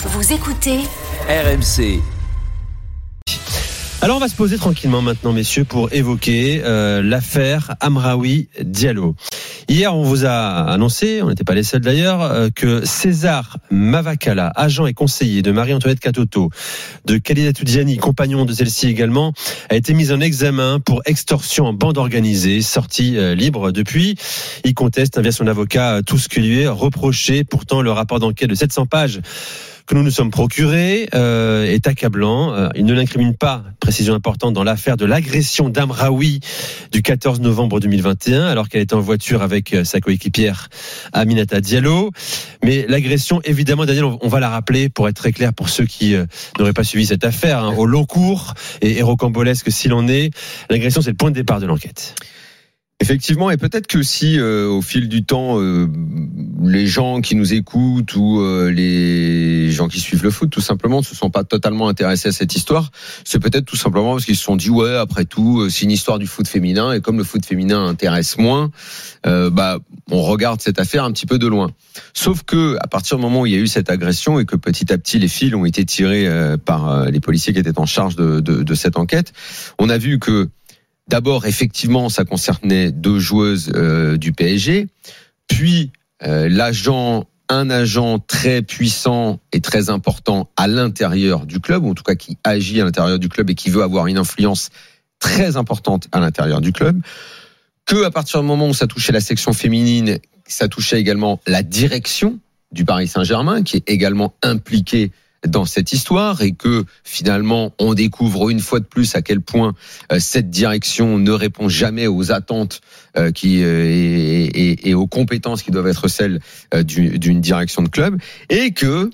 Vous écoutez RMC. Alors on va se poser tranquillement maintenant, messieurs, pour évoquer euh, l'affaire Amraoui Diallo. Hier, on vous a annoncé, on n'était pas les seuls d'ailleurs, euh, que César Mavakala, agent et conseiller de Marie-Antoinette Katoto, de Khalida Diani, compagnon de celle-ci également, a été mis en examen pour extorsion en bande organisée, sorti euh, libre depuis. Il conteste via son avocat tout ce qui lui est reproché. Pourtant, le rapport d'enquête de 700 pages que nous nous sommes procurés euh, est accablant. Euh, il ne l'incrimine pas, précision importante, dans l'affaire de l'agression d'Amraoui du 14 novembre 2021, alors qu'elle était en voiture avec euh, sa coéquipière Aminata Diallo. Mais l'agression, évidemment, Daniel, on va la rappeler pour être très clair pour ceux qui euh, n'auraient pas suivi cette affaire, hein, au long cours et, et rocambolesque s'il en est. L'agression, c'est le point de départ de l'enquête. Effectivement, et peut-être que si euh, au fil du temps, euh, les gens qui nous écoutent ou euh, les gens qui suivent le foot, tout simplement, ne se sont pas totalement intéressés à cette histoire, c'est peut-être tout simplement parce qu'ils se sont dit ouais, après tout, c'est une histoire du foot féminin et comme le foot féminin intéresse moins, bah on regarde cette affaire un petit peu de loin. Sauf que à partir du moment où il y a eu cette agression et que petit à petit les fils ont été tirés par les policiers qui étaient en charge de, de, de cette enquête, on a vu que D'abord, effectivement, ça concernait deux joueuses euh, du PSG, puis euh, l'agent, un agent très puissant et très important à l'intérieur du club, ou en tout cas qui agit à l'intérieur du club et qui veut avoir une influence très importante à l'intérieur du club. Que à partir du moment où ça touchait la section féminine, ça touchait également la direction du Paris Saint-Germain, qui est également impliquée dans cette histoire et que finalement on découvre une fois de plus à quel point euh, cette direction ne répond jamais aux attentes euh, qui euh, et, et, aux compétences qui doivent être celles d'une direction de club et que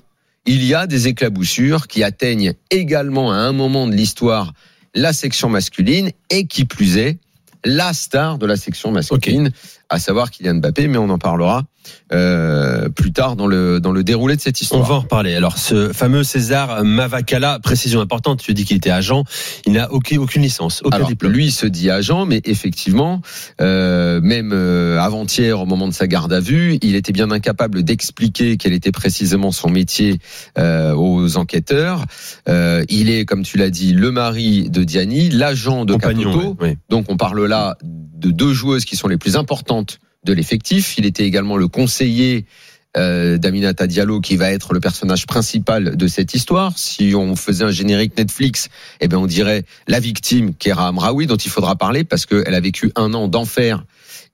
il y a des éclaboussures qui atteignent également à un moment de l'histoire la section masculine et qui plus est la star de la section masculine, à savoir Kylian Mbappé, mais on en parlera euh, plus tard dans le dans le déroulé de cette histoire. On va en reparler. Alors ce fameux César Mavakala, précision importante, tu dis qu'il était agent, il n'a aucune, aucune licence, aucun Alors, diplôme. Lui il se dit agent, mais effectivement, euh, même euh, avant-hier au moment de sa garde à vue, il était bien incapable d'expliquer quel était précisément son métier euh, aux enquêteurs. Euh, il est, comme tu l'as dit, le mari de Diani, l'agent de ouais. Donc on parle là de deux joueuses qui sont les plus importantes de l'effectif. Il était également le conseiller euh, d'Aminata Diallo qui va être le personnage principal de cette histoire. Si on faisait un générique Netflix, eh ben on dirait la victime Kera Amraoui dont il faudra parler parce qu'elle a vécu un an d'enfer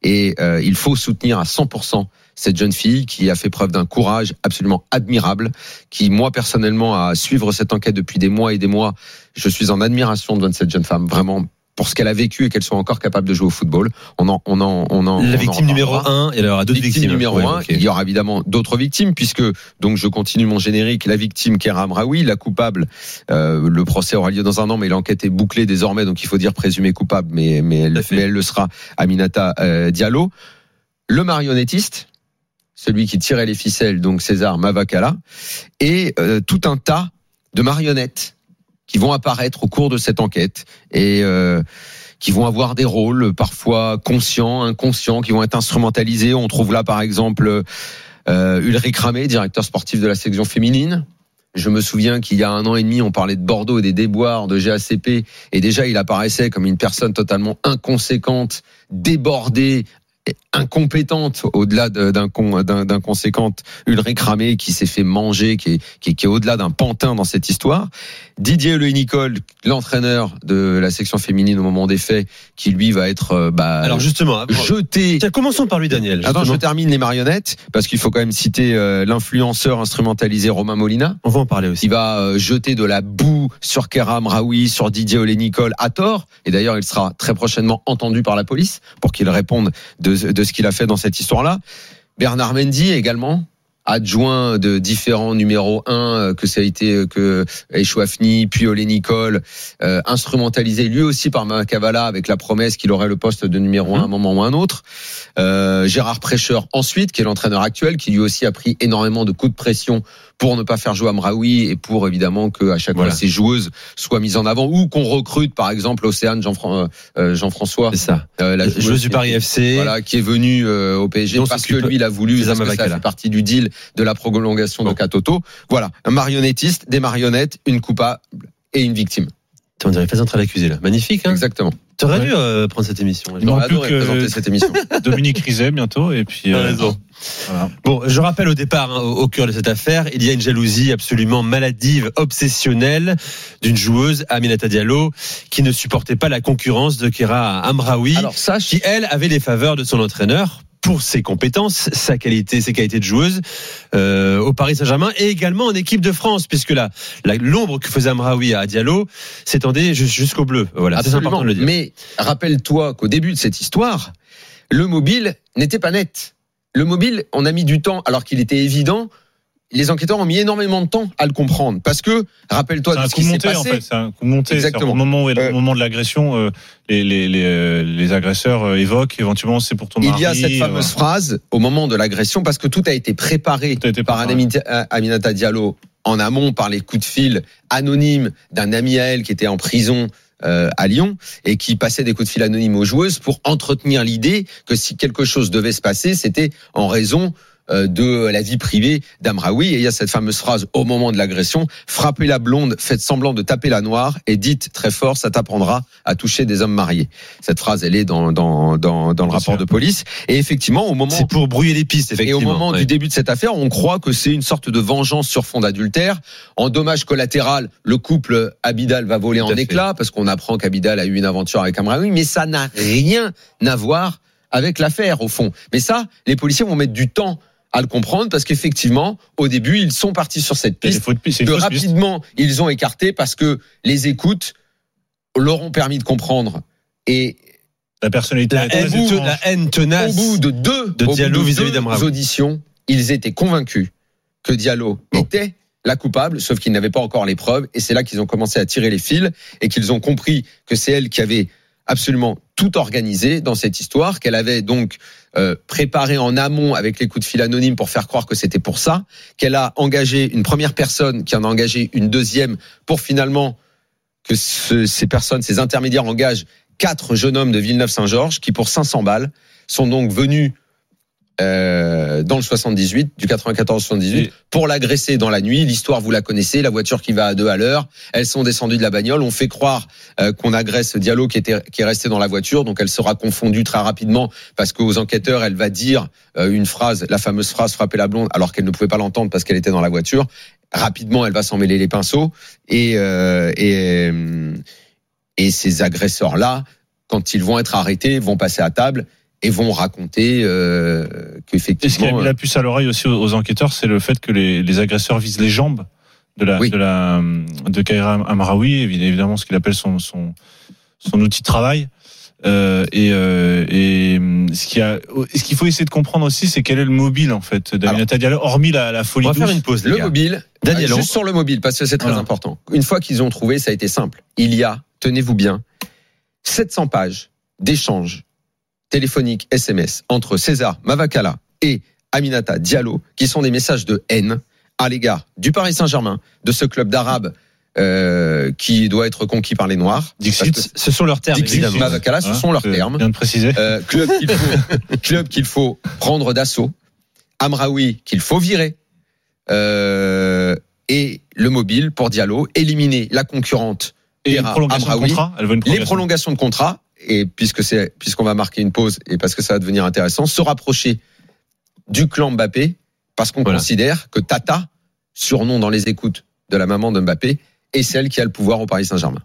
et euh, il faut soutenir à 100% cette jeune fille qui a fait preuve d'un courage absolument admirable, qui moi personnellement à suivre cette enquête depuis des mois et des mois, je suis en admiration devant cette jeune femme, vraiment pour ce qu'elle a vécu et qu'elle soit encore capable de jouer au football. On en, on en, on en. on La en victime numéro. 1, et il y aura d'autres Victime victimes. numéro Ouais, un. Il y aura évidemment d'autres victimes puisque donc je continue mon générique. La victime Kera Amraoui, la coupable. euh, le procès aura lieu dans un an, mais l'enquête est bouclée désormais, donc il faut dire présumée coupable, mais elle, mais elle le sera. Aminata euh, Diallo, le marionnettiste, celui qui tirait les ficelles, donc César Mavakala, et euh, tout un tas de marionnettes qui vont apparaître au cours de cette enquête et euh, qui vont avoir des rôles parfois conscients, inconscients, qui vont être instrumentalisés. On trouve là par exemple euh, Ulrich Ramé, directeur sportif de la section féminine. Je me souviens qu'il y a un an et demi, on parlait de Bordeaux et des déboires de GACP, et déjà il apparaissait comme une personne totalement inconséquente, débordée, incompétente au-delà de- d'un con- d'un- d'inconséquente Ulrich Ramé qui s'est fait manger, qui est, qui qui est au-delà d'un pantin dans cette histoire. Didier Le Nicole, l'entraîneur de la section féminine au moment des faits, qui lui va être euh, bah, Alors justement, avant- jeté Tiens, commençons par lui, Daniel. Attends, je justement. termine les marionnettes parce qu'il faut quand même citer euh, l'influenceur instrumentalisé Romain Molina On va en parler aussi. qui va euh, jeter de la boue sur Keram Raoui, sur Didier Olé-Nicole à tort. Et d'ailleurs, il sera très prochainement entendu par la police pour qu'il réponde de, de ce qu'il a fait dans cette histoire-là. Bernard Mendy également adjoint de différents numéros 1 que ça a été euh, que Echouafni puis Olé Nicole euh, instrumentalisé lui aussi par Makavala avec la promesse qu'il aurait le poste de numéro 1 à un moment ou à un autre euh, Gérard Prêcheur ensuite qui est l'entraîneur actuel qui lui aussi a pris énormément de coups de pression pour ne pas faire jouer Amraoui et pour évidemment que à chaque Voilà. fois ces joueuses soient mises en avant ou qu'on recrute par exemple Océane Jean-Fran- euh, Jean-François, C'est ça. euh, la Joueuse du Paris FC. voilà, qui est venu euh, au PSG parce que lui il a voulu, parce que ça fait partie du deal de la prolongation de. Katoto. Voilà, un marionnettiste, des marionnettes, une coupable et une victime. On dirait pas en train d'accusé là. Magnifique. Hein Exactement. T'aurais Ouais. dû euh, prendre cette émission. Non. J'aurais plus adoré que- présenter cette émission. Dominique Rizet bientôt et puis. Euh, raison. voilà. Bon, je rappelle au départ, hein, au au cœur de cette affaire, il y a une jalousie absolument maladive, obsessionnelle d'une joueuse, Aminata Diallo, qui ne supportait pas la concurrence de Kira Amraoui, Alors sache qui elle avait les faveurs de son entraîneur pour ses compétences, sa qualité, ses qualités de joueuse euh, au Paris Saint-Germain et également en équipe de France, puisque la- l'ombre que faisait Amraoui à Diallo s'étendait jus- jusqu'au bleu. Voilà, c'est important de le dire. Mais rappelle-toi qu'au début de cette histoire, le mobile n'était pas net. Le mobile, on a mis du temps, alors qu'il était évident. Les enquêteurs ont mis énormément de temps à le comprendre. Parce que, rappelle-toi de ce qui s'est en passé. fait. C'est un coup monté. Exactement. Au moment, où, Euh, au moment de l'agression, euh, les, les, les, euh, les agresseurs euh, évoquent éventuellement c'est pour ton mari. Il y a cette euh, fameuse phrase au moment de l'agression, parce que tout a été préparé a été par préparé. Aminata Aminata Diallo en amont par les coups de fil anonymes d'un ami à elle qui était en prison euh, à Lyon et qui passait des coups de fil anonymes aux joueuses pour entretenir l'idée que si quelque chose devait se passer, c'était en raison euh, de la vie privée d'Amraoui. Et il y a cette fameuse phrase au moment de l'agression, frappez la blonde, faites semblant de taper la noire et dites très fort, ça t'apprendra à toucher des hommes mariés. Cette phrase, elle est dans, dans, dans, dans le rapport de police. Et effectivement, au moment C'est pour brouiller les pistes, et effectivement. au moment Ouais. du début de cette affaire, on croit que c'est une sorte de vengeance sur fond d'adultère. En dommage collatéral, le couple Abidal va voler Tout en éclats parce qu'on apprend qu'Abidal a eu une aventure avec Amraoui, mais ça n'a rien à voir avec l'affaire au fond. Mais ça, les policiers vont mettre du temps à le comprendre parce qu'effectivement, au début, ils sont partis sur cette piste que piste. rapidement ils ont écarté parce que les écoutes leur ont permis de comprendre. Et La personnalité. La haine, la haine tenace. au bout de deux, de Diallo vis-à-vis auditions, ils étaient convaincus que Diallo était la coupable, sauf qu'ils n'avaient pas encore les preuves. Et c'est là qu'ils ont commencé à tirer les fils et qu'ils ont compris que c'est elle qui avait absolument tout organisé dans cette histoire, qu'elle avait donc euh, préparé en amont avec les coups de fil anonymes pour faire croire que c'était pour ça, qu'elle a engagé une première personne, qui en a engagé une deuxième pour finalement que ce- ces personnes, ces intermédiaires engagent quatre jeunes hommes de Villeneuve-Saint-Georges qui, pour 500 balles, sont donc venus euh, dans le 78, du 94 au 78, Et- pour l'agresser dans la nuit. L'histoire, vous la connaissez, la voiture qui va à deux à l'heure. Elles sont descendues de la bagnole. On fait croire euh, qu'on agresse Diallo qui, était, qui est resté dans la voiture. Donc elle sera confondue très rapidement parce qu'aux enquêteurs, elle va dire euh, une phrase, la fameuse phrase frapper la blonde, alors qu'elle ne pouvait pas l'entendre parce qu'elle était dans la voiture. Rapidement, elle va s'en mêler les pinceaux. Et, euh, et, et ces agresseurs-là, quand ils vont être arrêtés, vont passer à table et vont raconter euh, Et ce qui a qu'effectivement. mis la puce à l'oreille aussi aux, aux enquêteurs, c'est le fait que les, les agresseurs visent les jambes de la Oui. de la de Kaira Amraoui, évi- évidemment ce qu'il appelle son son son outil de travail. Euh, et euh, et hum, ce qui a ce qu'il faut essayer de comprendre aussi, c'est quel est le mobile en fait d'Aminata Diallo, hormis la, la folie On va faire douce. une pause, les Le gars. mobile, Daniel, euh, on- juste sur le mobile, parce que c'est très Voilà. important. Une fois qu'ils ont trouvé, ça a été simple. Il y a, tenez-vous bien, 700 pages d'échanges téléphoniques, SMS entre César Mavakala et Aminata Diallo, qui sont des messages de haine à l'égard du Paris Saint-Germain, de ce club d'Arabes euh, qui doit être conquis par les Noirs. Dixit. Ce sont leurs termes, Dixit. Mavakala, ce Hein, sont leurs termes. Bien de préciser. Euh, club qu'il faut, club qu'il faut prendre d'assaut, Amraoui qu'il faut virer, euh, et le mobile pour Diallo, éliminer la concurrente, Et Vera prolongation de Amraoui, contrat. Elle veut une les prolongation. prolongations de contrat, et puisque c'est puisqu'on va marquer une pause et parce que ça va devenir intéressant, se rapprocher du clan Mbappé, parce qu'on Voilà. considère que Tata, surnom dans les écoutes de la maman de Mbappé, est celle qui a le pouvoir au Paris Saint-Germain.